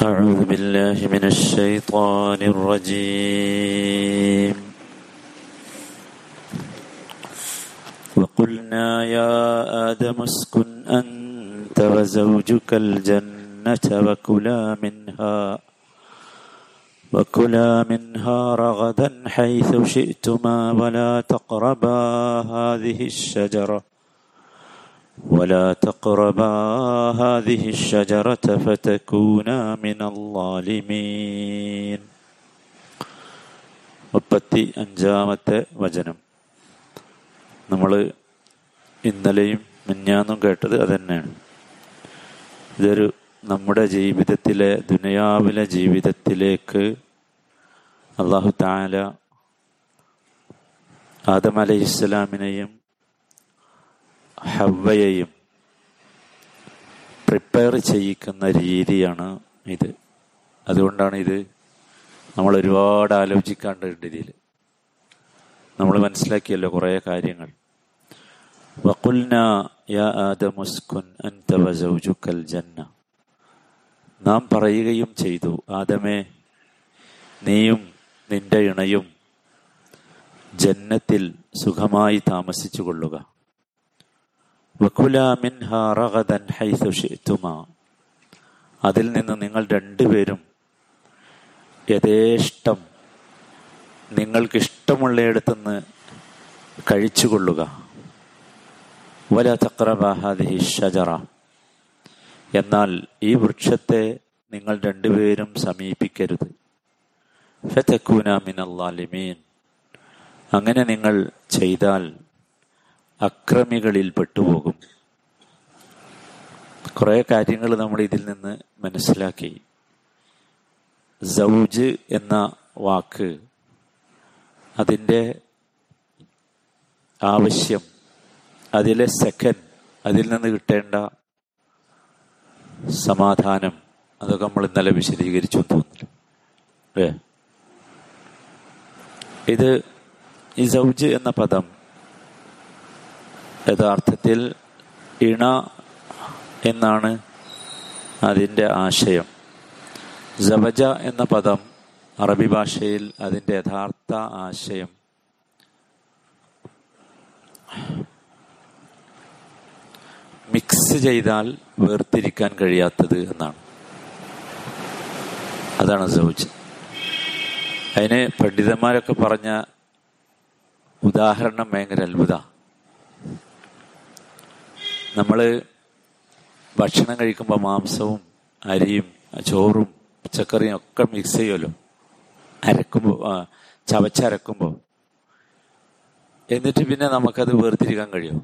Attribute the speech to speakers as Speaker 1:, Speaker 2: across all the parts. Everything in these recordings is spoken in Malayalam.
Speaker 1: أعوذ بالله من الشيطان الرجيم. وقلنا يا آدم اسكن أنت وزوجك الجنة وكلا منها. وكلا منها رغدا حيث شئتما ولا تقربا هذه الشجرة ولا تقربا هذه الشجرة فتكونا من الظالمين മുപ്പത്തി അഞ്ചാമത്തെ വചനം നമ്മൾ ഇന്നലെയും മിഞ്ഞാന്നും കേട്ടത് അതന്നെയാണ് ഇതൊരു നമ്മുടെ ജീവിതത്തിലെ ദുനിയാവിലെ ജീവിതത്തിലേക്ക് അള്ളാഹു താല ആദം അലൈഹി ഇസ്ലാമിനെയും ഹവയെയും പ്രിപ്പയർ ചെയ്യിക്കുന്ന രീതിയാണ് ഇത്. അതുകൊണ്ടാണ് ഇത് നമ്മൾ ഒരുപാട് ആലോചിക്കാണ്ട് ഇതിൽ നമ്മൾ മനസ്സിലാക്കിയല്ലോ കുറേ കാര്യങ്ങൾ. വക്കുൽന യാ ആദമുസ്കുൻ അൻത ജൗജുക്കൽ ജന്ന. നാം പറയുകയും ചെയ്തു ആദമേ നീയും നിന്റെ ഇണയും ജന്നത്തിൽ സുഖമായി താമസിച്ചു കൊള്ളുക അതിൽ നിന്ന് നിങ്ങൾ രണ്ടുപേരും യഥേഷ്ടം നിങ്ങൾക്കിഷ്ടമുള്ളയിടത്തുനിന്ന് കഴിച്ചുകൊള്ളുക. വല തക്രബാഹാദി ഷജറ എന്നാൽ ഈ വൃക്ഷത്തെ നിങ്ങൾ രണ്ടുപേരും സമീപിക്കരുത്. ഫതക്കൂന അങ്ങനെ നിങ്ങൾ ചെയ്താൽ അക്രമികളിൽ പെട്ടുപോകും. കുറെ കാര്യങ്ങൾ നമ്മൾ ഇതിൽ നിന്ന് മനസ്സിലാക്കി. സൗജ് എന്ന വാക്ക് അതിന്റെ ആവശ്യം അതിലെ സെക്കൻഡ് അതിൽ നിന്ന് കിട്ടേണ്ട സമാധാനം അതൊക്കെ നമ്മൾ ഇന്നലെ വിശദീകരിച്ചു തോന്നില്ല അല്ലേ? ഇത് ഈ സൗജ് എന്ന പദം യഥാർത്ഥത്തിൽ ഇണ എന്നാണ് അതിന്റെ ആശയം. ജവജ എന്ന പദം അറബി ഭാഷയിൽ അതിന്റെ യഥാർത്ഥ ആശയം മിക്സ് ചെയ്താൽ വേർതിരിക്കാൻ കഴിയാത്തത് എന്നാണ്. അതാണ് സൗജ് അതിന് പണ്ഡിതന്മാരൊക്കെ പറഞ്ഞ ഉദാഹരണം ഭയങ്കര അത്ഭുത. നമ്മൾ ഭക്ഷണം കഴിക്കുമ്പോൾ മാംസവും അരിയും ചോറും പച്ചക്കറിയും ഒക്കെ മിക്സ് ചെയ്യുമല്ലോ. അരക്കുമ്പോൾ ചവച്ചരക്കുമ്പോൾ എന്നിട്ട് പിന്നെ നമുക്കത് വേർതിരിക്കാൻ കഴിയും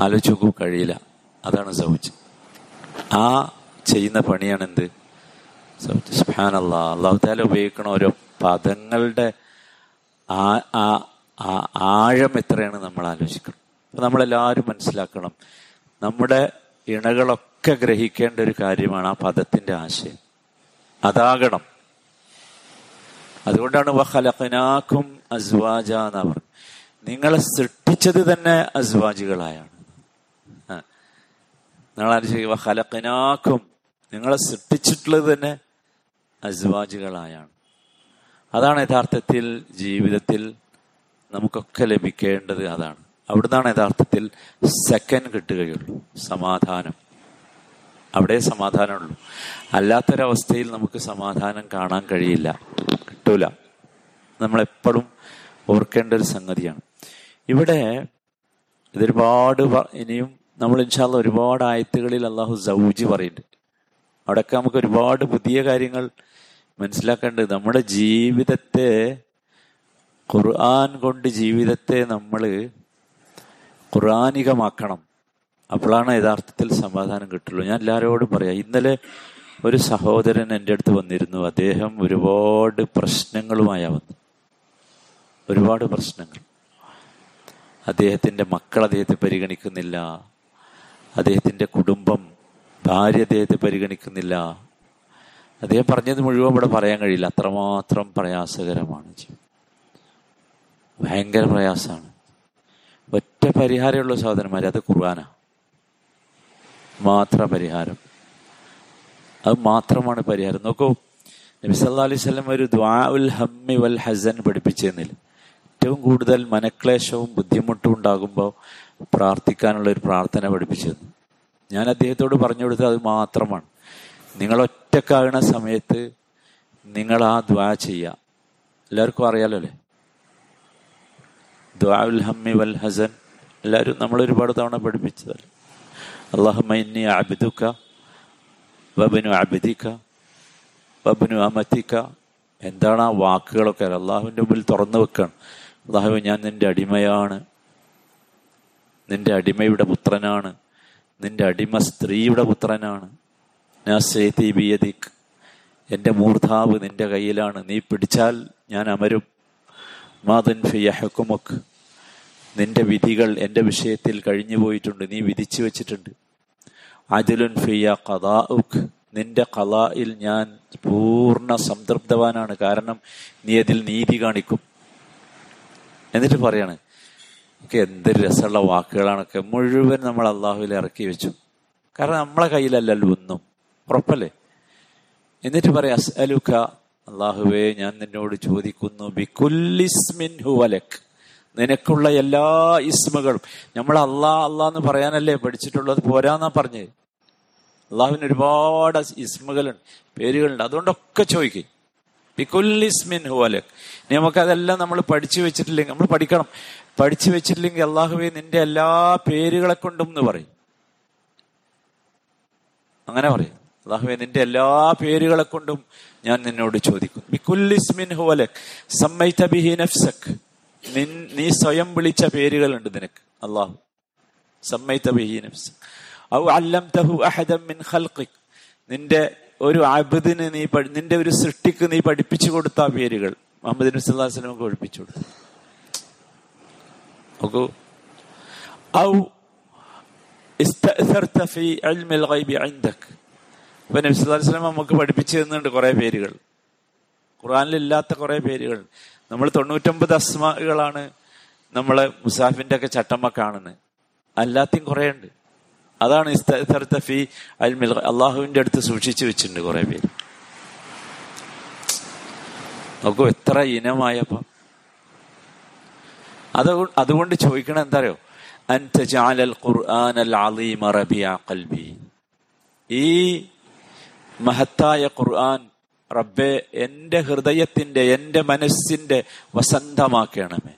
Speaker 1: ആലോചിച്ച് നോക്കൂ കഴിയില്ല. അതാണ് സൗജ്. ആ ചെയ്യുന്ന പണിയാണ് എന്ത് സൗജ് സുഹാനല്ല അള്ളാഹു താല ഉപയോഗിക്കണ ഓരോ പദങ്ങളുടെ ആഴം എത്രയാണ് നമ്മൾ ആലോചിക്കണം. അപ്പൊ നമ്മളെല്ലാവരും മനസ്സിലാക്കണം. നമ്മുടെ ഇണകളൊക്കെ ഗ്രഹിക്കേണ്ട ഒരു കാര്യമാണ് ആ പദത്തിന്റെ ആശയം. അതാകണം. അതുകൊണ്ടാണ് വഹലഖനാക്കും അസ്വാജ എന്ന് പറഞ്ഞു നിങ്ങളെ സൃഷ്ടിച്ചത് തന്നെ അസ്വാജികളായാണ്. നിങ്ങൾ ആലോചിക്കുക ഹലക്കനാക്കും നിങ്ങളെ സൃഷ്ടിച്ചിട്ടുള്ളത് തന്നെ അസ്വാജികളായാണ്. അതാണ് യഥാർത്ഥത്തിൽ ജീവിതത്തിൽ നമുക്കൊക്കെ ലഭിക്കേണ്ടത് അതാണ്. അവിടുന്നാണ് യഥാർത്ഥത്തിൽ സെക്കൻഡ് കിട്ടുകയുള്ളൂ. സമാധാനം. അവിടെ സമാധാനമുള്ളൂ. അല്ലാത്തൊരവസ്ഥയിൽ നമുക്ക് സമാധാനം കാണാൻ കഴിയില്ല. കിട്ടൂല. നമ്മളെപ്പോഴും ഓർക്കേണ്ട ഒരു സംഗതിയാണ്. ഇവിടെ ഇതൊരുപാട് ഇനിയും നമ്മൾ ഇൻഷാല്ല ഒരുപാട് ആയത്തുകളിൽ അള്ളാഹു സൗജി പറയുന്നുണ്ട്. അവിടെയൊക്കെ നമുക്ക് ഒരുപാട് പുതിയ കാര്യങ്ങൾ മനസ്സിലാക്കേണ്ടത്. നമ്മുടെ ജീവിതത്തെ ഖുർആൻ കൊണ്ട് ജീവിതത്തെ നമ്മൾ ഖുർആാനികമാക്കണം. അപ്പോഴാണ് യഥാർത്ഥത്തിൽ സമാധാനം കിട്ടുള്ളൂ. ഞാൻ എല്ലാവരോടും പറയാം ഇന്നലെ ഒരു സഹോദരൻ എന്റെ അടുത്ത് വന്നിരുന്നു. അദ്ദേഹം ഒരുപാട് പ്രശ്നങ്ങളുമായാ വന്നു. ഒരുപാട് പ്രശ്നങ്ങൾ. അദ്ദേഹത്തിന്റെ മക്കൾ അദ്ദേഹത്തെ പരിഗണിക്കുന്നില്ല. അദ്ദേഹത്തിന്റെ കുടുംബം ഭാര്യ അദ്ദേഹത്തെ പരിഗണിക്കുന്നില്ല. അദ്ദേഹം പറഞ്ഞത് മുഴുവൻ ഇവിടെ പറയാൻ കഴിയില്ല. അത്രമാത്രം പ്രയാസകരമാണ് ഭയങ്കര പ്രയാസമാണ്. ഒറ്റ പരിഹാരമുള്ള സഹോദരന്മാർ അത് കുർബാന മാത്ര പരിഹാരം. അത് മാത്രമാണ് പരിഹാരം. നോക്കൂ നബി സല്ലാ അലൈഹി സ്വലം ഒരു ദ്വാ ഉൽ ഹമ്മി വൽ ഹസൻ പഠിപ്പിച്ചെന്നില്ല ഏറ്റവും കൂടുതൽ മനക്ലേശവും ബുദ്ധിമുട്ടും ഉണ്ടാകുമ്പോൾ പ്രാർത്ഥിക്കാനുള്ള ഒരു പ്രാർത്ഥന പഠിപ്പിച്ചു തന്നു ഞാൻ അദ്ദേഹത്തോട് പറഞ്ഞു കൊടുത്തത് അത് മാത്രമാണ്. നിങ്ങൾ ഒറ്റക്കാകുന്ന സമയത്ത് നിങ്ങൾ ആ ദ്വാ ചെയ്യുക എല്ലാവർക്കും അറിയാലോ അല്ലേ? ദ്വാ ഉൽ ഹമ്മി വൽ ഹസൻ. എല്ലാവരും നമ്മൾ ഒരുപാട് തവണ പഠിപ്പിച്ചതല്ലേ? അള്ളാഹമ്മി അബിദുക്ക ബബിനു അബിദിക്ക ബബിനു അമത്തിക്ക എന്താണ് ആ വാക്കുകളൊക്കെ? അള്ളാഹുവിന്റെ മുമ്പിൽ തുറന്നു വെക്കണം. അള്ളാഹു ഞാൻ നിന്റെ അടിമയാണ്. നിന്റെ അടിമയുടെ പുത്രനാണ്. നിന്റെ അടിമ സ്ത്രീയുടെ പുത്രനാണ്. നാസേതി ബിയദിക്. എന്റെ മൂർധാവ് നിന്റെ കയ്യിലാണ്. നീ പിടിച്ചാൽ ഞാൻ അമരും. മാതൻ ഫിയഹക്കുമൊക്ക് നിന്റെ വിധികൾ എന്റെ വിഷയത്തിൽ കഴിഞ്ഞു പോയിട്ടുണ്ട്. നീ വിധിച്ചു വെച്ചിട്ടുണ്ട്. അജുലുൻ ഫിയ കഥാഉഖ് നിന്റെ കലായിൽ ഞാൻ പൂർണ സംതൃപ്തവാനാണ്. കാരണം നീ അതിൽ നീതി കാണിക്കും. എന്നിട്ട് പറയാണ് ഒക്കെ എന്ത് രസമുള്ള വാക്കുകളാണൊക്കെ മുഴുവൻ നമ്മൾ അള്ളാഹുവിൽ ഇറക്കി വെച്ചു. കാരണം നമ്മളെ കയ്യിലല്ലല്ലോ ഒന്നും. ഉറപ്പല്ലേ? എന്നിട്ട് പറയാം അസ്അലുക്ക അള്ളാഹുവേ ഞാൻ നിന്നോട് ചോദിക്കുന്നു ബിക്കുല്ലിസ്മിൻ ഹുവലക്. നിനക്കുള്ള എല്ലാ ഇസ്മുകളും. നമ്മൾ അള്ളാ അള്ളാ എന്ന് പറയാനല്ലേ പഠിച്ചിട്ടുള്ളത്? പോരാന്നാ പറഞ്ഞത് അള്ളാഹുവിന് ഒരുപാട് ഇസ്മുകളുണ്ട് പേരുകളുണ്ട്. അതുകൊണ്ടൊക്കെ ചോദിക്കും. ബിക്കുല്ലിസ്മിൻ ഹുവലക്. നമുക്കതെല്ലാം നമ്മൾ പഠിച്ചു വെച്ചിട്ടില്ലെങ്കിൽ നമ്മൾ പഠിക്കണം. പഠിച്ചു വെച്ചിട്ടില്ലെങ്കിൽ അള്ളാഹുവെ നിന്റെ എല്ലാ പേരുകളെ കൊണ്ടും എന്ന് പറയും. അങ്ങനെ പറയും. അള്ളാഹുവെ നിന്റെ എല്ലാ പേരുകളെ കൊണ്ടും ഞാൻ നിന്നോട് ചോദിക്കും ബിക്കുല്ലിസ്മിൻ ഹുവലക് സമ്മൈത ബിഹി നഫ്സക്. നീ സ്വയം വിളിച്ച പേരുകളുണ്ട് നിനക്ക്. അള്ളാഹു സമ്മൈത ബിഹി നഫ്സക്. ഔ അല്ലംതഹു അഹദം മിൻ ഖൽഖിക്. നിന്റെ ഒരു ആബിദിന് നീ നിന്റെ ഒരു സൃഷ്ടിക്ക് നീ പഠിപ്പിച്ചു കൊടുത്ത പേരുകൾ. മുഹമ്മദ് നബി സല്ലാ വസ്ലമക്ക് പഠിപ്പിച്ചു കൊടുത്തു. നോക്കൂ. ഔ നബി നമുക്ക് പഠിപ്പിച്ചു തന്നുണ്ട് കുറെ പേരുകൾ. ഖുറാനിലില്ലാത്ത കുറെ പേരുകൾ. നമ്മൾ തൊണ്ണൂറ്റൊമ്പത് അസ്മകളാണ് നമ്മളെ മുസാഫിന്റെ ഒക്കെ ചട്ടമ്മ കാണുന്നത്. അല്ലാത്തയും കുറേ ഉണ്ട് അതാണ് ഫി അൽമിൽ അള്ളാഹുവിന്റെ അടുത്ത് സൂക്ഷിച്ചു വെച്ചിട്ടുണ്ട് കുറെ പേര്. നോക്കൂ എത്ര ഇനമായപ്പോ. അത് അതുകൊണ്ട് ചോദിക്കണ എന്താ അറിയോ ഖൽബി. ഈ മഹത്തായ ഖുർആൻ റബ്ബെ എന്റെ ഹൃദയത്തിന്റെ എന്റെ മനസ്സിന്റെ വസന്തമാക്കണമേ.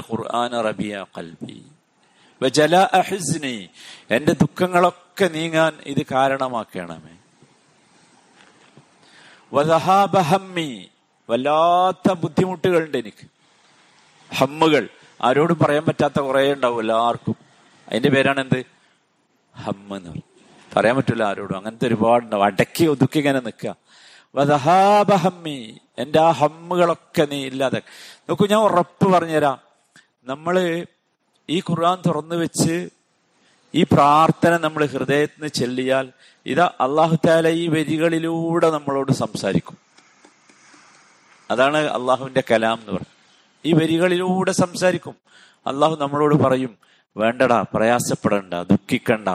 Speaker 1: ഖുർആൻ റബിയ ഖൽബി എന്റെ ദുഃഖങ്ങളൊക്കെ നീങ്ങാൻ ഇത് കാരണമാക്കണമേ വദഹാബഹമ്മി വല്ലാത്ത ബുദ്ധിമുട്ടുകളുണ്ട് എനിക്ക്. ഹമ്മുകൾ ആരോടും പറയാൻ പറ്റാത്ത കുറെ ഉണ്ടാവും എല്ലാവർക്കും. അതിന്റെ പേരാണ് എന്ത് ഹമ്മ എന്ന് പറയും. പറയാൻ പറ്റില്ല ആരോടും. അങ്ങനത്തെ ഒരുപാടുണ്ടാവും. അടക്കി ഒതുക്കി ഇങ്ങനെ നിൽക്കുക. വദഹാബഹമ്മി എന്റെ ആ ഹമ്മുകളൊക്കെ നീ ഇല്ലാതെ. നോക്കൂ ഞാൻ ഉറപ്പ് പറഞ്ഞുതരാം. നമ്മൾ ഈ ഖുർആൻ തുറന്നു വെച്ച് ഈ പ്രാർത്ഥന നമ്മൾ ഹൃദയത്തിന് ചെല്ലിയാൽ ഇതാ അള്ളാഹു താല ഈ വരികളിലൂടെ നമ്മളോട് സംസാരിക്കും. അതാണ് അള്ളാഹുവിന്റെ കലാം എന്ന് പറയുന്നത് ഈ വരികളിലൂടെ സംസാരിക്കും. അള്ളാഹു നമ്മളോട് പറയും വേണ്ടടാ പ്രയാസപ്പെടണ്ട ദുഃഖിക്കണ്ട.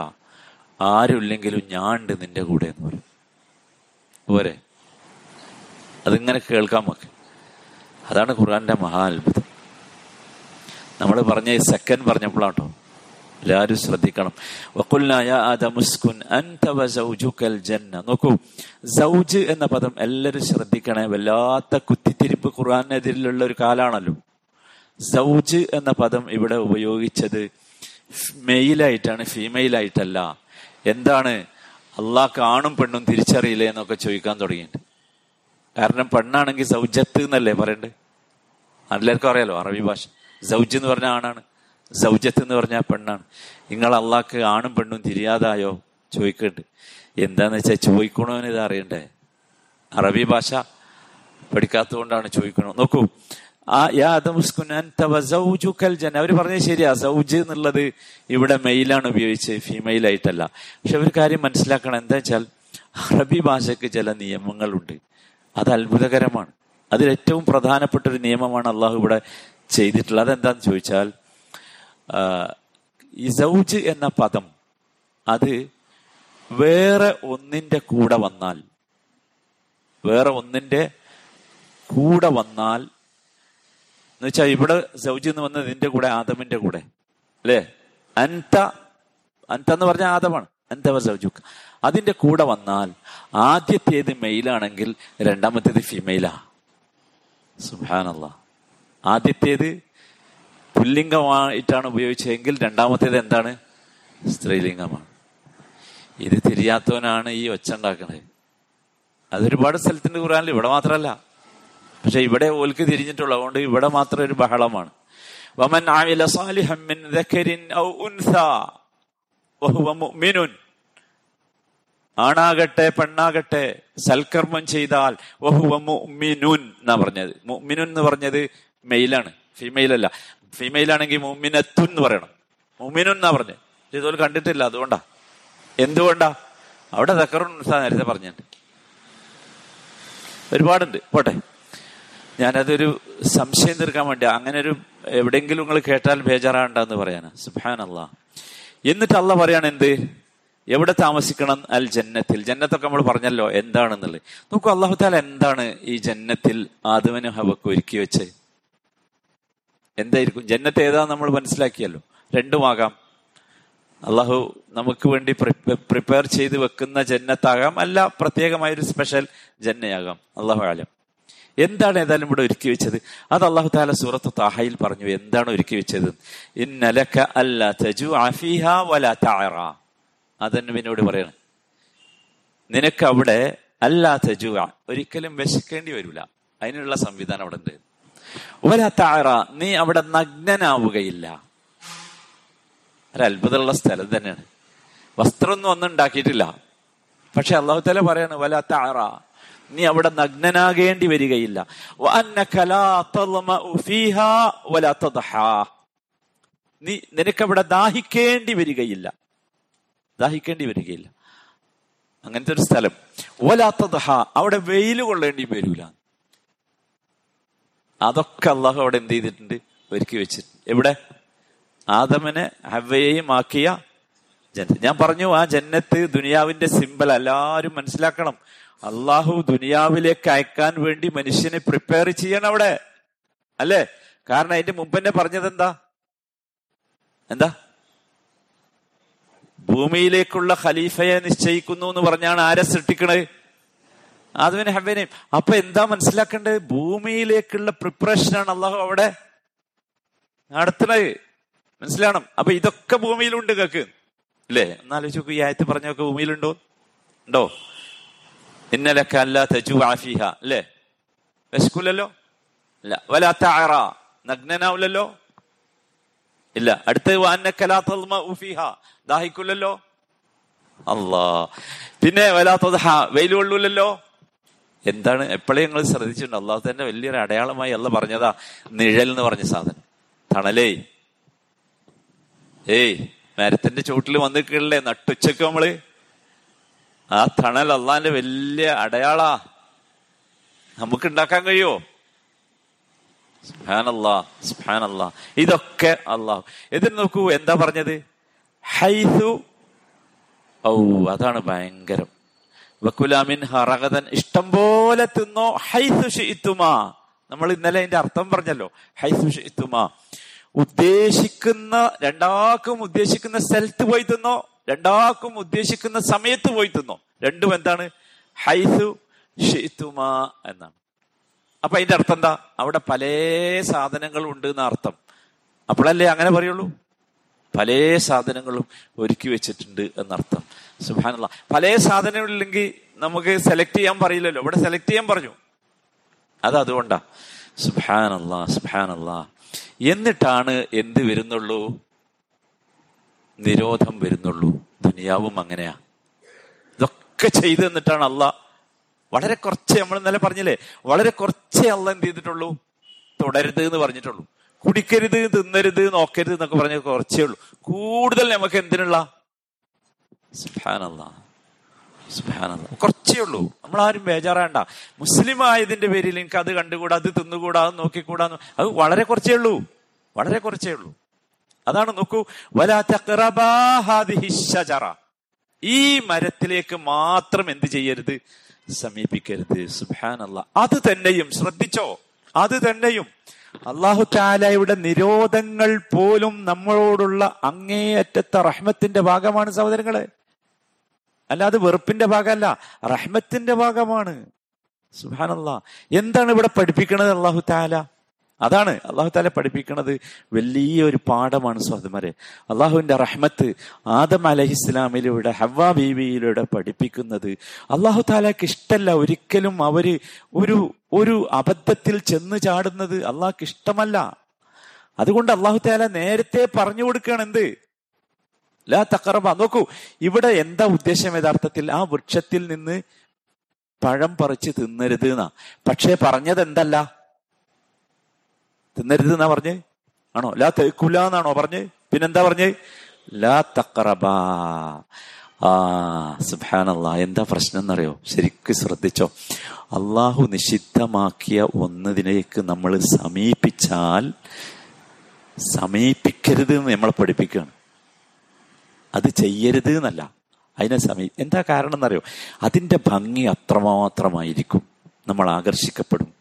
Speaker 1: ആരുമില്ലെങ്കിലും ഞാണ്ട് നിന്റെ കൂടെ എന്ന് പറയും. പോരെ? അതിങ്ങനെ കേൾക്കാൻ നമുക്ക് അതാണ് ഖുർആന്റെ മഹാ അത്ഭുതം. നമ്മൾ പറഞ്ഞ സെക്കൻഡ് പറഞ്ഞപ്പോഴാട്ടോ എല്ലാരും ശ്രദ്ധിക്കണം. ജന്ന. നോക്കൂ സൗജ് എന്ന പദം എല്ലാരും ശ്രദ്ധിക്കണേ. വല്ലാത്ത കുത്തിത്തിരിപ്പ് ഖുർആാനെതിരിലുള്ള ഒരു കാലാണല്ലോ. സൗജ് എന്ന പദം ഇവിടെ ഉപയോഗിച്ചത് മെയിലായിട്ടാണ് ഫീമെയിലായിട്ടല്ല. എന്താണ്? അള്ളാഹ് ആണും പെണ്ണും തിരിച്ചറിയില്ലേ എന്നൊക്കെ ചോദിക്കാൻ തുടങ്ങിയിട്ടുണ്ട് കാരണം പെണ്ണാണെങ്കിൽ സൗജത്ത് എന്നല്ലേ പറയണ്ടേ? എല്ലാവർക്കും അറിയാലോ അറബി ഭാഷ. സൗജ് എന്ന് പറഞ്ഞ ആണാണ്. സൗജത്ത് എന്ന് പറഞ്ഞാൽ പെണ്ണാണ്. നിങ്ങൾ അള്ളാക്ക് ആണും പെണ്ണും തിരിയാതായോ? ചോദിക്കണ്ട്. എന്താന്ന് വെച്ചാൽ ചോദിക്കണോന്ന് ഇത് അറിയണ്ടേ? അറബി ഭാഷ പഠിക്കാത്തതുകൊണ്ടാണ് ചോദിക്കണോ നോക്കൂ. ആ ജന അവർ പറഞ്ഞത് ശരിയാ. സൗജ് എന്നുള്ളത് ഇവിടെ മെയിലാണ് ഉപയോഗിച്ചത്. ഫീമെയിൽ ആയിട്ടല്ല. പക്ഷെ ഒരു കാര്യം മനസ്സിലാക്കണം. എന്താ വെച്ചാൽ അറബി ഭാഷയ്ക്ക് ചില നിയമങ്ങളുണ്ട്. അത് അത്ഭുതകരമാണ്. അതിൽ ഏറ്റവും പ്രധാനപ്പെട്ട ഒരു നിയമമാണ് അള്ളാഹു ഇവിടെ ചെയ്തിട്ടുള്ളത് അതെന്താന്ന് ചോദിച്ചാൽ ഇസൗജ് എന്ന പദം അത് വേറെ ഒന്നിന്റെ കൂടെ വന്നാൽ വേറെ ഒന്നിന്റെ കൂടെ വന്നാൽ എന്ന് വെച്ചാൽ ഇവിടെ സൗജ് എന്ന് വന്നത് നിന്റെ കൂടെ ആദമിന്റെ കൂടെ അല്ലേ? അൻത അൻത എന്ന് പറഞ്ഞ ആദമാണ്. അൻതവ സൗജുക്ക് അതിന്റെ കൂടെ വന്നാൽ ആദ്യത്തേത് മെയിലാണെങ്കിൽ രണ്ടാമത്തേത് ഫിമെയിലാ സുഹാനല്ല ആദ്യത്തേത് പുല്ലിംഗമായിട്ടാണ് ഉപയോഗിച്ചതെങ്കിൽ രണ്ടാമത്തേത് എന്താണ്? സ്ത്രീലിംഗമാണ്. ഇത് തിരിയാത്തവനാണ് ഈ ഒച്ച ഉണ്ടാക്കുന്നത് അതൊരുപാട് സ്ഥലത്തിന്റെ ഖുറാനിൽ ഇവിടെ മാത്രമല്ല. പക്ഷെ ഇവിടെ ഓൽക്ക് തിരിഞ്ഞിട്ടുള്ള അതുകൊണ്ട് ഇവിടെ മാത്രം ഒരു ബഹളമാണ്. വമൻ മിൻ ഔ ഉൻസ വഹുവ ആണാകട്ടെ പെണ്ണാകട്ടെ സൽക്കർമ്മം ചെയ്താൽ വഹുവ മുഅ്മിനുൻ എന്നാ പറഞ്ഞത്. മുഅ്മിനുൻ എന്ന് പറഞ്ഞത് മെയിലാണ് ഫീമെയിൽ അല്ല. ഫീമെയിൽ ആണെങ്കിൽ മുമ്മിനത്തു എന്ന് പറയണം. മുമ്മിനു എന്നാ പറഞ്ഞു? ഇതുപോലെ കണ്ടിട്ടില്ല. അതുകൊണ്ടാ. എന്തുകൊണ്ടാ? അവിടെ ദക്കറുൻ നേരത്തെ പറഞ്ഞിട്ടുണ്ട്. ഒരുപാടുണ്ട്. പോട്ടെ. ഞാനതൊരു സംശയം തീർക്കാൻ വേണ്ടി അങ്ങനെ ഒരു എവിടെയെങ്കിലും നിങ്ങൾ കേട്ടാൽ ബേജാറാണ്ടെന്ന് പറയാനാ. സുബാൻ അല്ല എന്നിട്ട് അല്ല പറയാണ് എന്ത്? എവിടെ താമസിക്കണം? അൽ ജന്നത്തിൽ. ജന്നത്തൊക്കെ നമ്മൾ പറഞ്ഞല്ലോ എന്താണെന്നുള്ളത്. നോക്കൂ അള്ളാഹു താല എന്താണ് ഈ ജന്നത്തിൽ ആദവനും ഹവക്ക് ഒരുക്കി വെച്ച് എന്തായിരിക്കും? ജന്നത്ത് ഏതാ നമ്മൾ മനസ്സിലാക്കിയല്ലോ. രണ്ടുമാകാം. അള്ളാഹു നമുക്ക് വേണ്ടി പ്രിപ്പയർ ചെയ്ത് വെക്കുന്ന ജന്നത്താകാം. അല്ല പ്രത്യേകമായൊരു സ്പെഷ്യൽ ജന്നയാകാം. അള്ളാഹു ആലം. എന്താണ് ഏതായാലും ഇവിടെ ഒരുക്കി വെച്ചത്? അത് അള്ളാഹു താല സൂറത്ത് താഹയിൽ പറഞ്ഞു. എന്താണ് ഒരുക്കി വെച്ചത്? ഇന്നലക്ക അതെന്നുവിനോട് പറയണം. നിനക്ക് അവിടെ അല്ലാ തജു ഒരിക്കലും വിശക്കേണ്ടി വരില്ല അതിനുള്ള സംവിധാനം അവിടെ ഉണ്ട് വല താറ നീ അവിടെ നഗ്നനാവുകയില്ല. ഒരത്ഭുതമുള്ള സ്ഥലം തന്നെയാണ്. വസ്ത്രമൊന്നും ഒന്നും ഉണ്ടാക്കിയിട്ടില്ല. പക്ഷെ അള്ളാഹു തല പറയാണ് വലാത്ത ആറ നീ അവിടെ നഗ്നനാകേണ്ടി വരികയില്ല. നീ നിനക്കവിടെ ദാഹിക്കേണ്ടി വരികയില്ല. ദാഹിക്കേണ്ടി വരികയില്ല. അങ്ങനത്തെ ഒരു സ്ഥലം. ഓലാത്തതഹ അവിടെ വെയിൽ കൊള്ളേണ്ടി വരൂല. അതൊക്കെ അള്ളാഹു അവിടെ എന്ത് ചെയ്തിട്ടുണ്ട്? ഒരുക്കി വെച്ചിട്ടുണ്ട്. എവിടെ? ആദമനെ ഹവയെയും ആക്കിയ ജന്നത്ത് ഞാൻ പറഞ്ഞു ആ ജന്നത്ത് ദുനിയാവിന്റെ സിമ്പൽ എല്ലാവരും മനസ്സിലാക്കണം. അള്ളാഹു ദുനിയാവിലേക്ക് അയക്കാൻ വേണ്ടി മനുഷ്യനെ പ്രിപ്പയർ ചെയ്യണം അവിടെ. അല്ലേ? കാരണം അതിന്റെ മുമ്പ് തന്നെ പറഞ്ഞത് എന്താ? എന്താ? ഭൂമിയിലേക്കുള്ള ഖലീഫയെ നിശ്ചയിക്കുന്നു എന്ന് പറഞ്ഞാണ് ആരെ സൃഷ്ടിക്കണത്? ആദ്യവിനെ ഹവനെയും അപ്പൊ എന്താ മനസ്സിലാക്കേണ്ടത്? ഭൂമിയിലേക്കുള്ള പ്രിപ്പറേഷനാണ് അള്ളാഹു അവിടെ നടത്തണത് മനസ്സിലാണം അപ്പൊ ഇതൊക്കെ ഭൂമിയിലുണ്ട് കേക്ക്. അല്ലേ എന്നാലോചിച്ച് നോക്കൂ ഈ ആയത്ത് പറഞ്ഞൊക്കെ ഭൂമിയിലുണ്ടോ? ഉണ്ടോ? ഇന്നലക്ക അല്ല തജു ആഫിഹ അല്ലേ വിശക്കൂലല്ലോ ഇല്ല. വലാത്ത ആറ നഗ്നനാവില്ലല്ലോ ഇല്ല. അടുത്ത് വാന്നക്കലാത്തൽമ ദാഹിക്കൂലല്ലോ? അല്ലാ പിന്നെ വലാത്തത് വെയിൽ കൊള്ളൂലല്ലോ? എന്താണ് എപ്പോഴേ നിങ്ങൾ ശ്രദ്ധിച്ചിട്ടുണ്ട്? അള്ളാഹു തന്നെ വലിയൊരു അടയാളമായി അല്ല പറഞ്ഞതാ നിഴൽ എന്ന് പറഞ്ഞ സാധനം. തണലേ. ഏയ് മരത്തിന്റെ ചുവട്ടിൽ വന്നിട്ടില്ലേ നട്ടുച്ചക്ക് നമ്മൾ? ആ തണൽ അള്ളാന്റെ വലിയ അടയാളാ. നമുക്ക് ഉണ്ടാക്കാൻ കഴിയോ ഇതൊക്കെ അള്ളാഹു. എതിന് നോക്കൂ എന്താ പറഞ്ഞത്? ഹൈസു ഔ അതാണ് ഭയങ്കരം. വക്കുലാമിൻ ഇഷ്ടം പോലെ തിന്നോ. ഹൈസു ഷിത്തുമാ നമ്മൾ ഇന്നലെ അതിന്റെ അർത്ഥം പറഞ്ഞല്ലോ. ഹൈസു ഷിത്തുമാ ഉദ്ദേശിക്കുന്ന രണ്ടാക്കും ഉദ്ദേശിക്കുന്ന സ്ഥലത്ത് പോയി തിന്നോ. രണ്ടാക്കും ഉദ്ദേശിക്കുന്ന സമയത്ത് പോയി തിന്നോ. രണ്ടും എന്താണ്? ഹൈസു ഷിത്തുമാ എന്നാണ്. അപ്പൊ അതിന്റെ അർത്ഥം എന്താ? അവിടെ പല സാധനങ്ങളും ഉണ്ട് എന്ന അർത്ഥം. അപ്പോഴല്ലേ അങ്ങനെ പറയുള്ളൂ? പല സാധനങ്ങളും ഒരുക്കി വെച്ചിട്ടുണ്ട് എന്നർത്ഥം. സുഹാനുള്ള പല സാധനങ്ങളില്ലെങ്കിൽ നമുക്ക് സെലക്ട് ചെയ്യാൻ പറയില്ലല്ലോ. ഇവിടെ സെലക്ട് ചെയ്യാൻ പറഞ്ഞു. അത് അതുകൊണ്ടാ. സുഹാനല്ല സുഹാനല്ല എന്നിട്ടാണ് എന്ത് വരുന്നുള്ളൂ? നിരോധം വരുന്നുള്ളൂ. ദുനിയാവും അങ്ങനെയാ. ഇതൊക്കെ ചെയ്തു എന്നിട്ടാണ് അല്ല വളരെ കുറച്ച് നമ്മൾ ഇന്നലെ പറഞ്ഞില്ലേ? വളരെ കുറച്ചേ അല്ല എന്ത് ചെയ്തിട്ടുള്ളൂ? തുടരുത് എന്ന് പറഞ്ഞിട്ടുള്ളൂ. കുടിക്കരുത് തിന്നരുത് നോക്കരുത് എന്നൊക്കെ പറഞ്ഞ കുറച്ചേ ഉള്ളൂ. കൂടുതൽ നമുക്ക് എന്തിനുള്ള? കുറച്ചേ ഉള്ളൂ. നമ്മൾ ആരും ബേജാറാണ്ട. മുസ്ലിം ആയതിന്റെ പേരിൽ എനിക്ക് അത് കണ്ടുകൂടാ അത് തിന്നുകൂടാ അത് നോക്കിക്കൂടാ അത് വളരെ കുറച്ചേ ഉള്ളൂ. വളരെ കുറച്ചേ ഉള്ളൂ. അതാണ് നോക്കൂ. വലാത്തറ ഈ മരത്തിലേക്ക് മാത്രം എന്ത് ചെയ്യരുത്? സമീപിക്കരുത്. സുബാനല്ല അത് തന്നെയും ശ്രദ്ധിച്ചോ? അത് തന്നെയും. അള്ളാഹു താലയുടെ നിരോധങ്ങൾ പോലും നമ്മളോടുള്ള അങ്ങേയറ്റത്തെ റഹ്മത്തിന്റെ ഭാഗമാണ് സഹോദരങ്ങളെ. അല്ലാതെ വെറുപ്പിന്റെ ഭാഗമല്ല റഹ്മത്തിന്റെ ഭാഗമാണ്. സുഹാനല്ല എന്താണ് ഇവിടെ പഠിപ്പിക്കുന്നത് അള്ളാഹു താല അതാണ് അള്ളാഹു താല പഠിപ്പിക്കുന്നത് വലിയൊരു പാഠമാണ് സ്വാതന്മാരെ അള്ളാഹുവിന്റെ റഹ്മത്ത് ആദം അലഹിസ്ലാമിലൂടെ ഹവ്വ ബീവിയിലൂടെ പഠിപ്പിക്കുന്നത് അള്ളാഹു താലാക്ക് ഇഷ്ടമല്ല ഒരിക്കലും അവർ ഒരു ഒരു അബദ്ധത്തിൽ ചെന്ന് ചാടുന്നത് അള്ളാഹ്ക്ക് ഇഷ്ടമല്ല. അതുകൊണ്ട് അള്ളാഹു താല നേരത്തെ പറഞ്ഞു കൊടുക്കുകയാണ് എന്ത്? ലാ തക്കറബ നോക്കൂ ഇവിടെ എന്താ ഉദ്ദേശം യഥാർത്ഥത്തിൽ? ആ വൃക്ഷത്തിൽ നിന്ന് പഴം പറിച്ച് തിന്നരുത് എന്നാ. പക്ഷേ പറഞ്ഞത് എന്തല്ല തിന്നരുത് എന്നാ പറഞ്ഞ്? ആണോ? ലാ തേക്കൂല എന്നാണോ പറഞ്ഞ്? പിന്നെന്താ പറഞ്ഞ്? ലാ തക്കറബ ആ സുബാനല്ല എന്താ പ്രശ്നം എന്നറിയോ? ശരിക്കും ശ്രദ്ധിച്ചോ. അള്ളാഹു നിഷിദ്ധമാക്കിയ ഒന്നതിലേക്ക് നമ്മൾ സമീപിച്ചാൽ സമീപിക്കരുത് എന്ന് നമ്മളെ പഠിപ്പിക്കുകയാണ്. അത് ചെയ്യരുത് എന്നല്ല. അതിനെ സമീ എന്താ കാരണം എന്നറിയോ? അതിന്റെ ഭംഗി അത്രമാത്രമായിരിക്കും. നമ്മൾ ആകർഷിക്കപ്പെടും.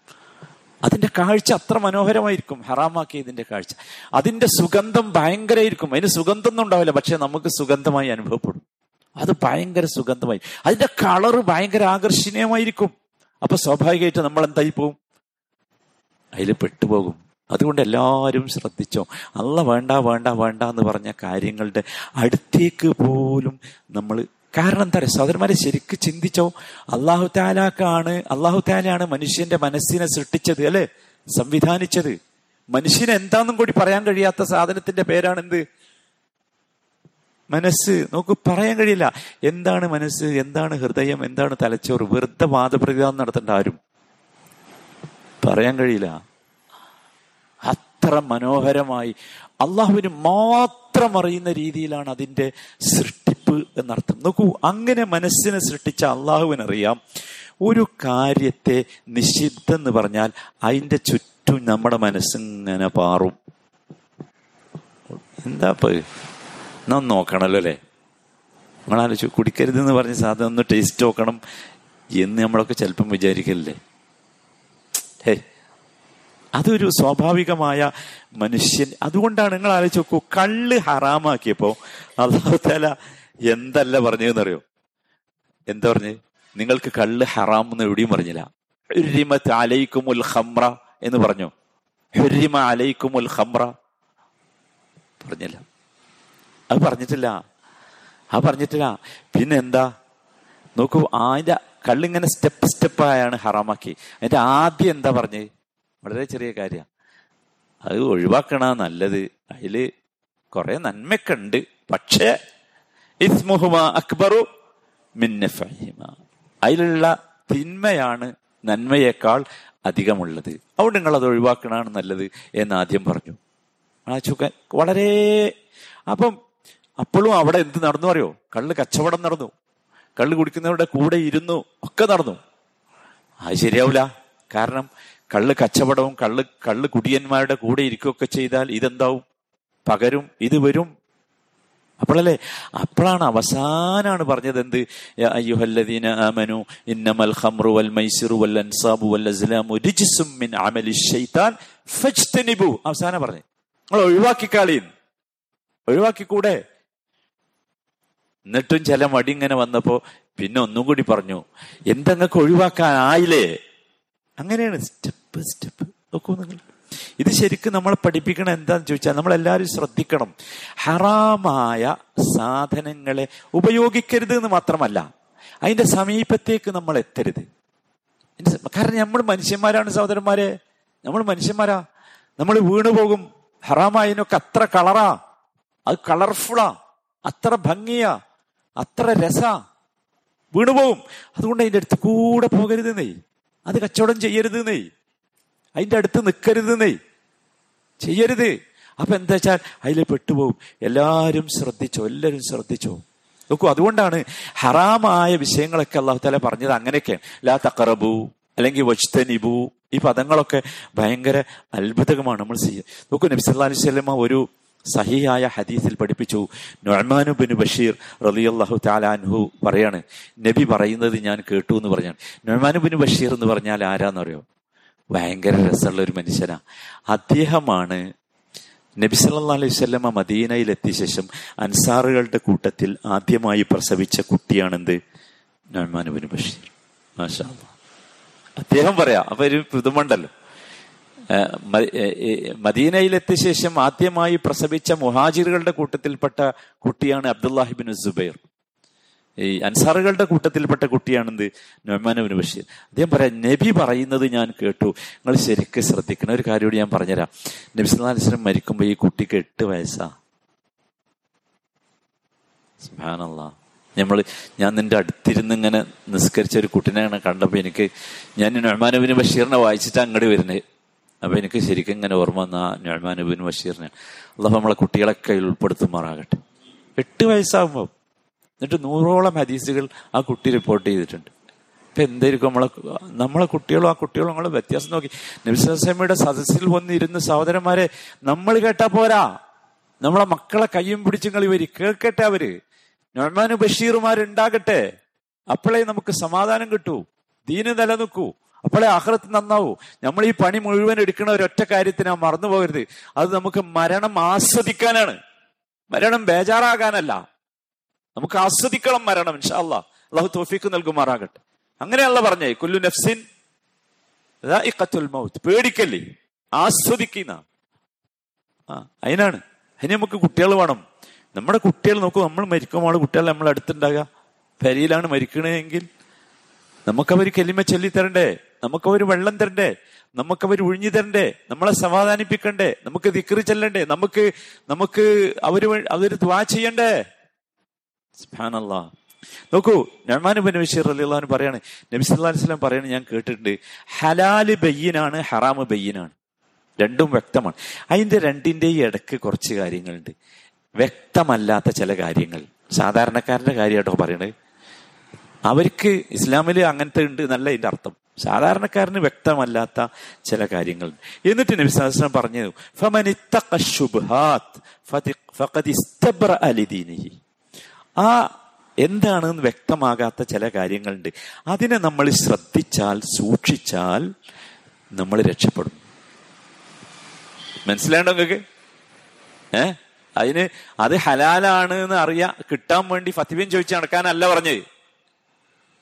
Speaker 1: അതിന്റെ കാഴ്ച അത്ര മനോഹരമായിരിക്കും. ഹറാമാക്കിയതിന്റെ കാഴ്ച. അതിന്റെ സുഗന്ധം ഭയങ്കരമായിരിക്കും അതിന് സുഗന്ധമൊന്നും ഉണ്ടാവില്ല. പക്ഷെ നമുക്ക് സുഗന്ധമായി അനുഭവപ്പെടും. അത് ഭയങ്കര സുഗന്ധമായി. അതിന്റെ കളറ് ഭയങ്കര ആകർഷണീയമായിരിക്കും. അപ്പൊ സ്വാഭാവികമായിട്ട് നമ്മൾ എന്തായി പോവും? അതിൽ പെട്ടുപോകും. അതുകൊണ്ട് എല്ലാവരും ശ്രദ്ധിച്ചോ. അല്ല വേണ്ട വേണ്ട വേണ്ട എന്ന് പറഞ്ഞ കാര്യങ്ങളുടെ അടുത്തേക്ക് പോലും നമ്മൾ കാരണം എന്താ പറയുക സഹോദരന്മാരെ ശരിക്ക് ചിന്തിച്ചോ? അള്ളാഹു താലാക്കാണ് അള്ളാഹു താലയാണ് മനുഷ്യന്റെ മനസ്സിനെ സൃഷ്ടിച്ചത് അല്ലെ? സംവിധാനിച്ചത്. മനുഷ്യന് എന്താന്നും കൂടി പറയാൻ കഴിയാത്ത സാധനത്തിന്റെ പേരാണ് എന്ത് മനസ്സ്. നമുക്ക് പറയാൻ കഴിയില്ല. എന്താണ് മനസ്സ്? എന്താണ് ഹൃദയം? എന്താണ് തലച്ചോറ്? വെറുതെ വാദപ്രതിവാദം നടത്തേണ്ട ആരും. പറയാൻ കഴിയില്ല. അത്ര മനോഹരമായി. അള്ളാഹുവിന് മാത്രം അറിയുന്ന രീതിയിലാണ് അതിന്റെ സൃഷ്ടിപ്പ് എന്നർത്ഥം. നോക്കൂ അങ്ങനെ മനസ്സിനെ സൃഷ്ടിച്ച അള്ളാഹുവിനറിയാം ഒരു കാര്യത്തെ നിഷിദ്ധെന്ന് പറഞ്ഞാൽ അതിന്റെ ചുറ്റും നമ്മുടെ മനസ്സിങ്ങനെ പാറും. എന്താ എന്നാ നോക്കണല്ലോ അല്ലേ? നമ്മളാലോചിച്ചു കുടിക്കരുതെന്ന് പറഞ്ഞ സാധനം ഒന്ന് ടേസ്റ്റ് നോക്കണം എന്ന് നമ്മളൊക്കെ ചിലപ്പം വിചാരിക്കല്ലേ ഹേ അതൊരു സ്വാഭാവികമായ മനുഷ്യൻ. അതുകൊണ്ടാണ് നിങ്ങൾ ആലോചിച്ച് നോക്കൂ കള്ള് ഹറാമാക്കിയപ്പോ അള്ളാഹുത്താല എന്തല്ല പറഞ്ഞതെന്നറിയോ? എന്താ പറഞ്ഞ്? നിങ്ങൾക്ക് കള്ള് ഹറാം എന്ന് എവിടെയും പറഞ്ഞില്ല. ഖംറ എന്ന് പറഞ്ഞു? ഹുരിമ ഖംറ. പറഞ്ഞില്ല. അത് പറഞ്ഞിട്ടില്ല. ആ പറഞ്ഞിട്ടില്ല. പിന്നെ എന്താ? നോക്കൂ അതിന്റെ കള്ളിങ്ങനെ സ്റ്റെപ്പ് സ്റ്റെപ്പായാണ് ഹറാമാക്കി. അതിന്റെ ആദ്യം എന്താ പറഞ്ഞ്? വളരെ ചെറിയ കാര്യ. അത് ഒഴിവാക്കണ നല്ലത്. അതിൽ കുറെ നന്മയൊക്കെ ഉണ്ട്. പക്ഷേ അക്ബറു അതിലുള്ള തിന്മയാണ് നന്മയേക്കാൾ അധികമുള്ളത്. അതുകൊണ്ട് നിങ്ങൾ അത് ഒഴിവാക്കണമാണ് നല്ലത് എന്ന് ആദ്യം പറഞ്ഞു. വളരെ അപ്പം അപ്പോഴും അവിടെ എന്ത് നടന്നു അറിയോ? കള്ള് കച്ചവടം നടന്നു. കള്ള് കുടിക്കുന്നവരുടെ കൂടെ ഇരുന്നു ഒക്കെ നടന്നു. അത് ശരിയാവില്ല കാരണം കള്ള് കച്ചവടവും കള്ള് കള്ള് കുടിയന്മാരുടെ കൂടെ ഇരിക്കുകയൊക്കെ ചെയ്താൽ ഇതെന്താവും? പകരും ഇത് വരും അപ്പോഴല്ലേ? അപ്പോഴാണ് അവസാനാണ് പറഞ്ഞത് എന്ത്? അയ്യുഹല്ലദീന ഖംറു വൽ വൽ അൻസാബു വൽ മിൻ ശൈത്താൻ അവസാനം പറഞ്ഞു. നിങ്ങൾ ഒഴിവാക്കി കളീൻ ഒഴിവാക്കിക്കൂടെ? എന്നിട്ടും ചില മടി ഇങ്ങനെ വന്നപ്പോ പിന്നെ ഒന്നും കൂടി പറഞ്ഞു. എന്തങ്ങൾക്ക് ഒഴിവാക്കാൻ ആയില്ലേ അങ്ങനെയാണ്. Step step. നോക്കൂ നിങ്ങൾ. ഇത് ശരിക്കും നമ്മൾ പഠിപ്പിക്കണം എന്താന്ന് ചോദിച്ചാൽ നമ്മൾ എല്ലാവരും ശ്രദ്ധിക്കണം. ഹറാമായ സാധനങ്ങളെ ഉപയോഗിക്കരുത് എന്ന് മാത്രമല്ല അതിന്റെ സമീപത്തേക്ക് നമ്മൾ എത്തരുത്. കാരണം നമ്മൾ മനുഷ്യന്മാരാണ് സഹോദരന്മാരെ. നമ്മൾ മനുഷ്യന്മാരാ. നമ്മൾ വീണു പോകും. ഹറാമായതിനൊക്കെ അത്ര കളറാ. അത് കളർഫുള്ളാ അത്ര ഭംഗിയാ. അത്ര രസാ. വീണുപോകും അതുകൊണ്ട് അതിന്റെ അടുത്ത് കൂടെ പോകരുത് നെയ് അത് കച്ചവടം ചെയ്യരുത് നെയ് അതിന്റെ അടുത്ത് നിൽക്കരുത് നെയ് ചെയ്യരുത്. അപ്പൊ എന്താ വെച്ചാൽ അതിൽ പെട്ടുപോകും എല്ലാവരും ശ്രദ്ധിച്ചോ എല്ലാരും ശ്രദ്ധിച്ചോ. നോക്കൂ അതുകൊണ്ടാണ് ഹറാമായ വിഷയങ്ങളൊക്കെ അള്ളാഹു താല പറഞ്ഞത് അങ്ങനെയൊക്കെയാണ് ലാ തക്കറബു അല്ലെങ്കിൽ വജ്തനിബു. ഈ പദങ്ങളൊക്കെ ഭയങ്കര അത്ഭുതകമാണ് നമ്മൾ ചെയ്യുക നോക്കൂ നബി സല്ലാ അലൈഹി സ്വലമ ഒരു സഹിയായ ഹദീസിൽ പഠിപ്പിച്ചു. നൊഹ്മാനു ബിൻ ബഷീർ റലിയല്ലാഹു താലാൻഹു പറയാണ്. നബി പറയുന്നത് ഞാൻ കേട്ടു എന്ന് പറഞ്ഞാണ്. നൊഹ്മാനു ബിൻ ബഷീർ എന്ന് പറഞ്ഞാൽ ആരാന്നറിയോ? ഭയങ്കര രസമുള്ള ഒരു മനുഷ്യനാ അദ്ദേഹമാണ് നബി സല്ലാ അലൈഹി സ്വല്ലമ്മ മദീനയിൽ എത്തിയ ശേഷം അൻസാറുകളുടെ കൂട്ടത്തിൽ ആദ്യമായി പ്രസവിച്ച കുട്ടിയാണെന്ത്? നൊഹ്മാനു ബിൻ ബഷീർ. മാഷാ. അദ്ദേഹം പറയാ അപ്പൊ ഒരു പുതുമണ്ടല്ലോ മദീനയിലെത്തിയ ശേഷം ആദ്യമായി പ്രസവിച്ച മുഹാജിറുകളുടെ കൂട്ടത്തിൽപ്പെട്ട കുട്ടിയാണ് അബ്ദുല്ലാഹിബിൻ സുബൈർ. ഈ അൻസാറുകളുടെ കൂട്ടത്തിൽപ്പെട്ട കുട്ടിയാണെന്ത്? നൊമാനുവിന് ബഷീർ. അദ്ദേഹം പറയാം നബി പറയുന്നത് ഞാൻ കേട്ടു. നിങ്ങൾ ശരിക്കും ശ്രദ്ധിക്കണം. ഒരു കാര്യം കൂടി ഞാൻ പറഞ്ഞുതരാം. നബി വസല്ലം മരിക്കുമ്പോൾ ഈ കുട്ടിക്ക് എട്ട് വയസ്സാ. സുഹാനല്ല നമ്മൾ ഞാൻ നിന്റെ അടുത്തിരുന്ന് ഇങ്ങനെ നിസ്കരിച്ച ഒരു കുട്ടിനെ കണ്ടപ്പോൾ എനിക്ക് ഞാൻ നൊഹ്മാനുബിൻ ബഷീറിനെ വായിച്ചിട്ട് അങ്ങോട്ട് വരുന്നത് അപ്പൊ എനിക്ക് ശരിക്കും ഇങ്ങനെ ഓർമ്മ വന്ന നൊഹ്മാനുബിൻ ബഷീറിനെ. അള്ളാഹ് നമ്മളെ കുട്ടികളൊക്കെ ഉൾപ്പെടുത്തുമാറാകട്ടെ. എട്ട് വയസ്സാകുമ്പോൾ എന്നിട്ട് നൂറോളം ഹദീസുകൾ ആ കുട്ടി റിപ്പോർട്ട് ചെയ്തിട്ടുണ്ട്. ഇപ്പൊ എന്തായിരിക്കും നമ്മളെ നമ്മളെ കുട്ടികളും ആ കുട്ടികളും നമ്മളെ വ്യത്യാസം നോക്കി. നബിസ്വലമയുടെ സദസ്സിൽ വന്നിരുന്ന സഹോദരന്മാരെ നമ്മൾ കേട്ടാ പോരാ. നമ്മളെ മക്കളെ കയ്യും പിടിച്ചും കളി വരി. കേൾക്കട്ടെ അവർ. നൊമാനു ബഷീറുമാരുണ്ടാകട്ടെ. അപ്പോഴേ നമുക്ക് സമാധാനം കിട്ടൂ. ദീന് നിലനിൽക്കൂ. അപ്പോഴേ ആഹ്റത്ത് നന്നാവൂ. നമ്മൾ ഈ പണി മുഴുവൻ എടുക്കുന്ന ഒരൊറ്റ കാര്യത്തിനാ മറന്നു പോകരുത് അത് നമുക്ക് മരണം ആസ്വദിക്കാനാണ്. മരണം ബേജാറാകാനല്ല. നമുക്ക് ആസ്വദിക്കണം മരണം ഇൻഷാ ഇൻഷാല്ല അള്ളാഹു തോഫിക്ക് നൽകുമാറാകട്ടെ. അങ്ങനെയല്ല പറഞ്ഞേ കുല്ലു നഫ്സിൻ മൗത്ത്. പേടിക്കല്ലേ? ആസ്വദിക്കുന്ന. ആ അതിനാണ് അതിന് നമുക്ക് കുട്ടികൾ വേണം. നമ്മുടെ കുട്ടികൾ നോക്കും നമ്മൾ മരിക്കുമ്പോൾ കുട്ടികൾ നമ്മൾ അടുത്തുണ്ടാകുക. പെരയിലാണ് മരിക്കണമെങ്കിൽ നമുക്കവർ കെലിമ ചൊല്ലി തരണ്ടേ? നമുക്കവർ വെള്ളം തരണ്ടേ? നമുക്കവർ ഒഴിഞ്ഞു തരണ്ടേ? നമ്മളെ സമാധാനിപ്പിക്കണ്ടേ? നമുക്ക് തിക്കറി ചെല്ലണ്ടേ? നമുക്ക് നമുക്ക് അവർ അവർ ദ്വാ ചെയ്യണ്ടേ? സുബ്ഹാനല്ലാ. നോക്കൂ നഴ്മാനുബിൻ ബഷീർ അലിള്ളഹാൻ പറയാണ് നബി സല്ലല്ലാഹു അലൈഹി പറയാണ് ഞാൻ കേട്ടിട്ടുണ്ട് ഹലാൽ ബയ്യനാണ് ഹറാമ് ബയ്യനാണ്. രണ്ടും വ്യക്തമാണ്. അതിന്റെ രണ്ടിന്റെയും ഇടയ്ക്ക് കുറച്ച് കാര്യങ്ങളുണ്ട്. വ്യക്തമല്ലാത്ത ചില കാര്യങ്ങൾ. സാധാരണക്കാരന്റെ കാര്യമായിട്ടോ പറയണത്. അവർക്ക് ഇസ്ലാമിൽ അങ്ങനത്തെ ഉണ്ട് എന്നല്ല ഇതിന്റെ അർത്ഥം. സാധാരണക്കാരന് വ്യക്തമല്ലാത്ത ചില കാര്യങ്ങൾ. എന്നിട്ട് നബി സാഹസ്രം പറഞ്ഞു ആ എന്താണെന്ന് വ്യക്തമാകാത്ത ചില കാര്യങ്ങളുണ്ട്. അതിനെ നമ്മൾ ശ്രദ്ധിച്ചാൽ സൂക്ഷിച്ചാൽ നമ്മൾ രക്ഷപ്പെടും. മനസ്സിലാണ്ടോ നിങ്ങൾക്ക്? ഏ? അതിന് അത് ഹലാലാണ് എന്ന് അറിയാ കിട്ടാൻ വേണ്ടി ഫത്തിവ്യം ചോദിച്ച് നടക്കാനല്ല പറഞ്ഞത്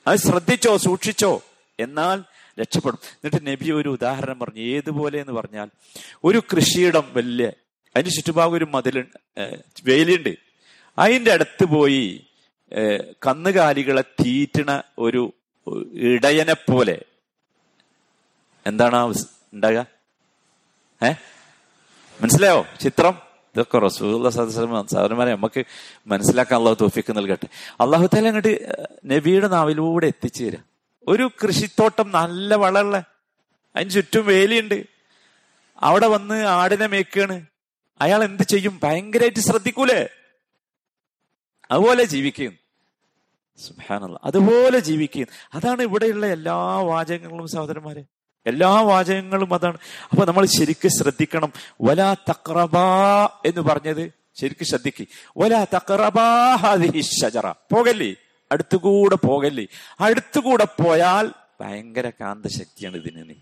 Speaker 1: അത് ശ്രദ്ധിച്ചോ സൂക്ഷിച്ചോ എന്നാൽ രക്ഷപ്പെടും. എന്നിട്ട് നബി ഒരു ഉദാഹരണം പറഞ്ഞു. ഏതുപോലെ എന്ന് പറഞ്ഞാൽ ഒരു കൃഷിയിടം വലിയ അതിന് ചുറ്റുഭാഗം ഒരു മതിലുണ്ട് വേലിയുണ്ട്. അതിന്റെ അടുത്ത് പോയി കന്നുകാലികളെ തീറ്റണ ഒരു ഇടയനെ പോലെ. എന്താണ് ഉണ്ടാക? ഏ? മനസ്സിലായോ ചിത്രം? ഇതൊക്കെ റസൂള്ള സാധനമാരെ നമുക്ക് മനസ്സിലാക്കാൻ അള്ളാഹു തോഫിക്ക് നൽകട്ടെ. അള്ളാഹു താല അങ്ങോട്ട് നബിയുടെ നാവിലൂടെ എത്തിച്ചു തരാം. ഒരു കൃഷിത്തോട്ടം നല്ല വളമുള്ള അതിന് ചുറ്റും വേലിയുണ്ട്. അവിടെ വന്ന് ആടിനെ മേക്കാണ്. അയാൾ എന്ത് ചെയ്യും? ഭയങ്കരമായിട്ട് ശ്രദ്ധിക്കൂലേ? അതുപോലെ ജീവിക്കുന്നു സുഹാനുള്ള അതുപോലെ ജീവിക്കുന്നു അതാണ് ഇവിടെയുള്ള എല്ലാ വാചകങ്ങളും സഹോദരന്മാരെ. എല്ലാ വാചകങ്ങളും അതാണ്. അപ്പൊ നമ്മൾ ശരിക്കും ശ്രദ്ധിക്കണം. വലാ തക്രബ എന്ന് പറഞ്ഞത് ശരിക്കും ശ്രദ്ധിക്ക്. വലാ തക്രബാഹിഷറ പോകല്ലേ? അടുത്തുകൂടെ പോകല്ലേ? അടുത്തുകൂടെ പോയാൽ ഭയങ്കര കാന്തശക്തിയാണ് ഇതിന്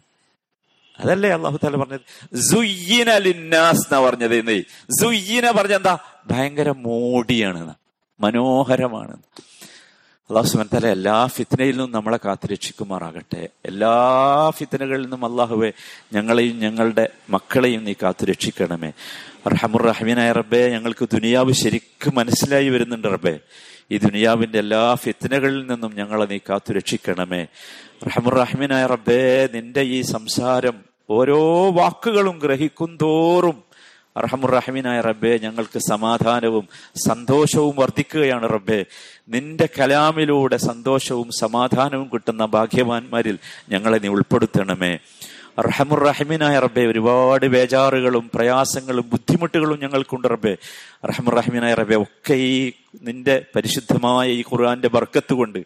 Speaker 1: അതല്ലേ അള്ളാഹു താല പറഞ്ഞത്? സുയ്യിന ലിന്നാസ് എന്നാ പറഞ്ഞത് സുയ്യിന പറഞ്ഞ എന്താ? ഭയങ്കര മോടിയാണ് മനോഹരമാണ്. അള്ളാഹു സുബൻ തല എല്ലാ ഫിത്തനയിൽ നിന്നും നമ്മളെ കാത്തുരക്ഷിക്കുമാറാകട്ടെ എല്ലാ ഫിത്തനകളിൽ നിന്നും അള്ളാഹുവെ ഞങ്ങളെയും ഞങ്ങളുടെ മക്കളെയും നീ കാത്തുരക്ഷിക്കണമേ റഹമുർ റഹ്മീനായ റബ്ബെ ഞങ്ങൾക്ക് ദുനിയാവ് ശരിക്കും മനസ്സിലായി വരുന്നുണ്ട് റബ്ബെ. ഈ ദുനിയാവിന്റെ എല്ലാ ഫിത്തനകളിൽ നിന്നും ഞങ്ങളെ നീ കാത്തുരക്ഷിക്കണമേ റഹമുർ റഹ്മീനായ റബ്ബെ നിന്റെ ഈ സംസാരം ഓരോ വാക്കുകളും ഗ്രഹിക്കും തോറും അർഹമുറഹമീനായ റബ്ബെ ഞങ്ങൾക്ക് സമാധാനവും സന്തോഷവും വർദ്ധിക്കുകയാണ് റബ്ബെ. നിന്റെ കലാമിലൂടെ സന്തോഷവും സമാധാനവും കിട്ടുന്ന ഭാഗ്യവാന്മാരിൽ ഞങ്ങളെ നീ ഉൾപ്പെടുത്തണമേ. റഹമുറഹിമിനായ റബ്ബെ ഒരുപാട് ബേജാറുകളും പ്രയാസങ്ങളും ബുദ്ധിമുട്ടുകളും ഞങ്ങൾക്കുണ്ട് റബ്ബെ. റഹമുറഹിമിനായ റബ്ബെ ഒക്കെ ഈ നിന്റെ പരിശുദ്ധമായ ഈ ഖുർആന്റെ ബർക്കത്ത് കൊണ്ട്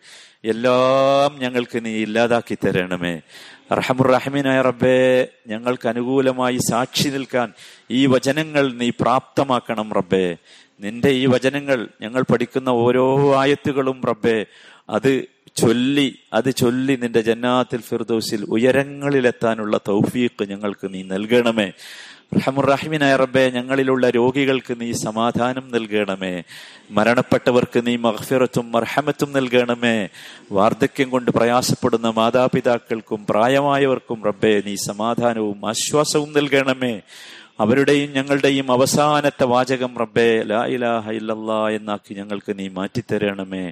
Speaker 1: എല്ലാം ഞങ്ങൾക്ക് നീ ഇല്ലാതാക്കി തരണമേ. റഹമുറഹിമിനായ റബ്ബെ ഞങ്ങൾക്ക് അനുകൂലമായി സാക്ഷി നിൽക്കാൻ ഈ വചനങ്ങൾ നീ പ്രാപ്തമാക്കണം റബ്ബെ. നിന്റെ ഈ വചനങ്ങൾ ഞങ്ങൾ പഠിക്കുന്ന ഓരോ ആയത്തുകളും റബ്ബെ അത് ചൊല്ലി അത് ചൊല്ലി നിന്റെ ജന്നാത്തിൽ ഫിർദോസിൽ ഉയരങ്ങളിലെത്താനുള്ള തൗഫീഖ് ഞങ്ങൾക്ക് നീ നൽകണമേ. റഹമുറഹിമിനായ റബ്ബെ ഞങ്ങളിലുള്ള രോഗികൾക്ക് നീ സമാധാനം നൽകണമേ. മരണപ്പെട്ടവർക്ക് നീ മഹ്ഫിറത്തും മർഹമത്തും നൽകണമേ. വാർദ്ധക്യം കൊണ്ട് പ്രയാസപ്പെടുന്ന മാതാപിതാക്കൾക്കും പ്രായമായവർക്കും റബ്ബെ നീ സമാധാനവും ആശ്വാസവും നൽകണമേ. അവരുടെയും ഞങ്ങളുടെയും അവസാനത്തെ വാചകം റബ്ബെ ലാ ഇലാഹ ഇല്ലല്ലാ എന്നാക്കി ഞങ്ങൾക്ക് നീ മാറ്റിത്തരണമേ.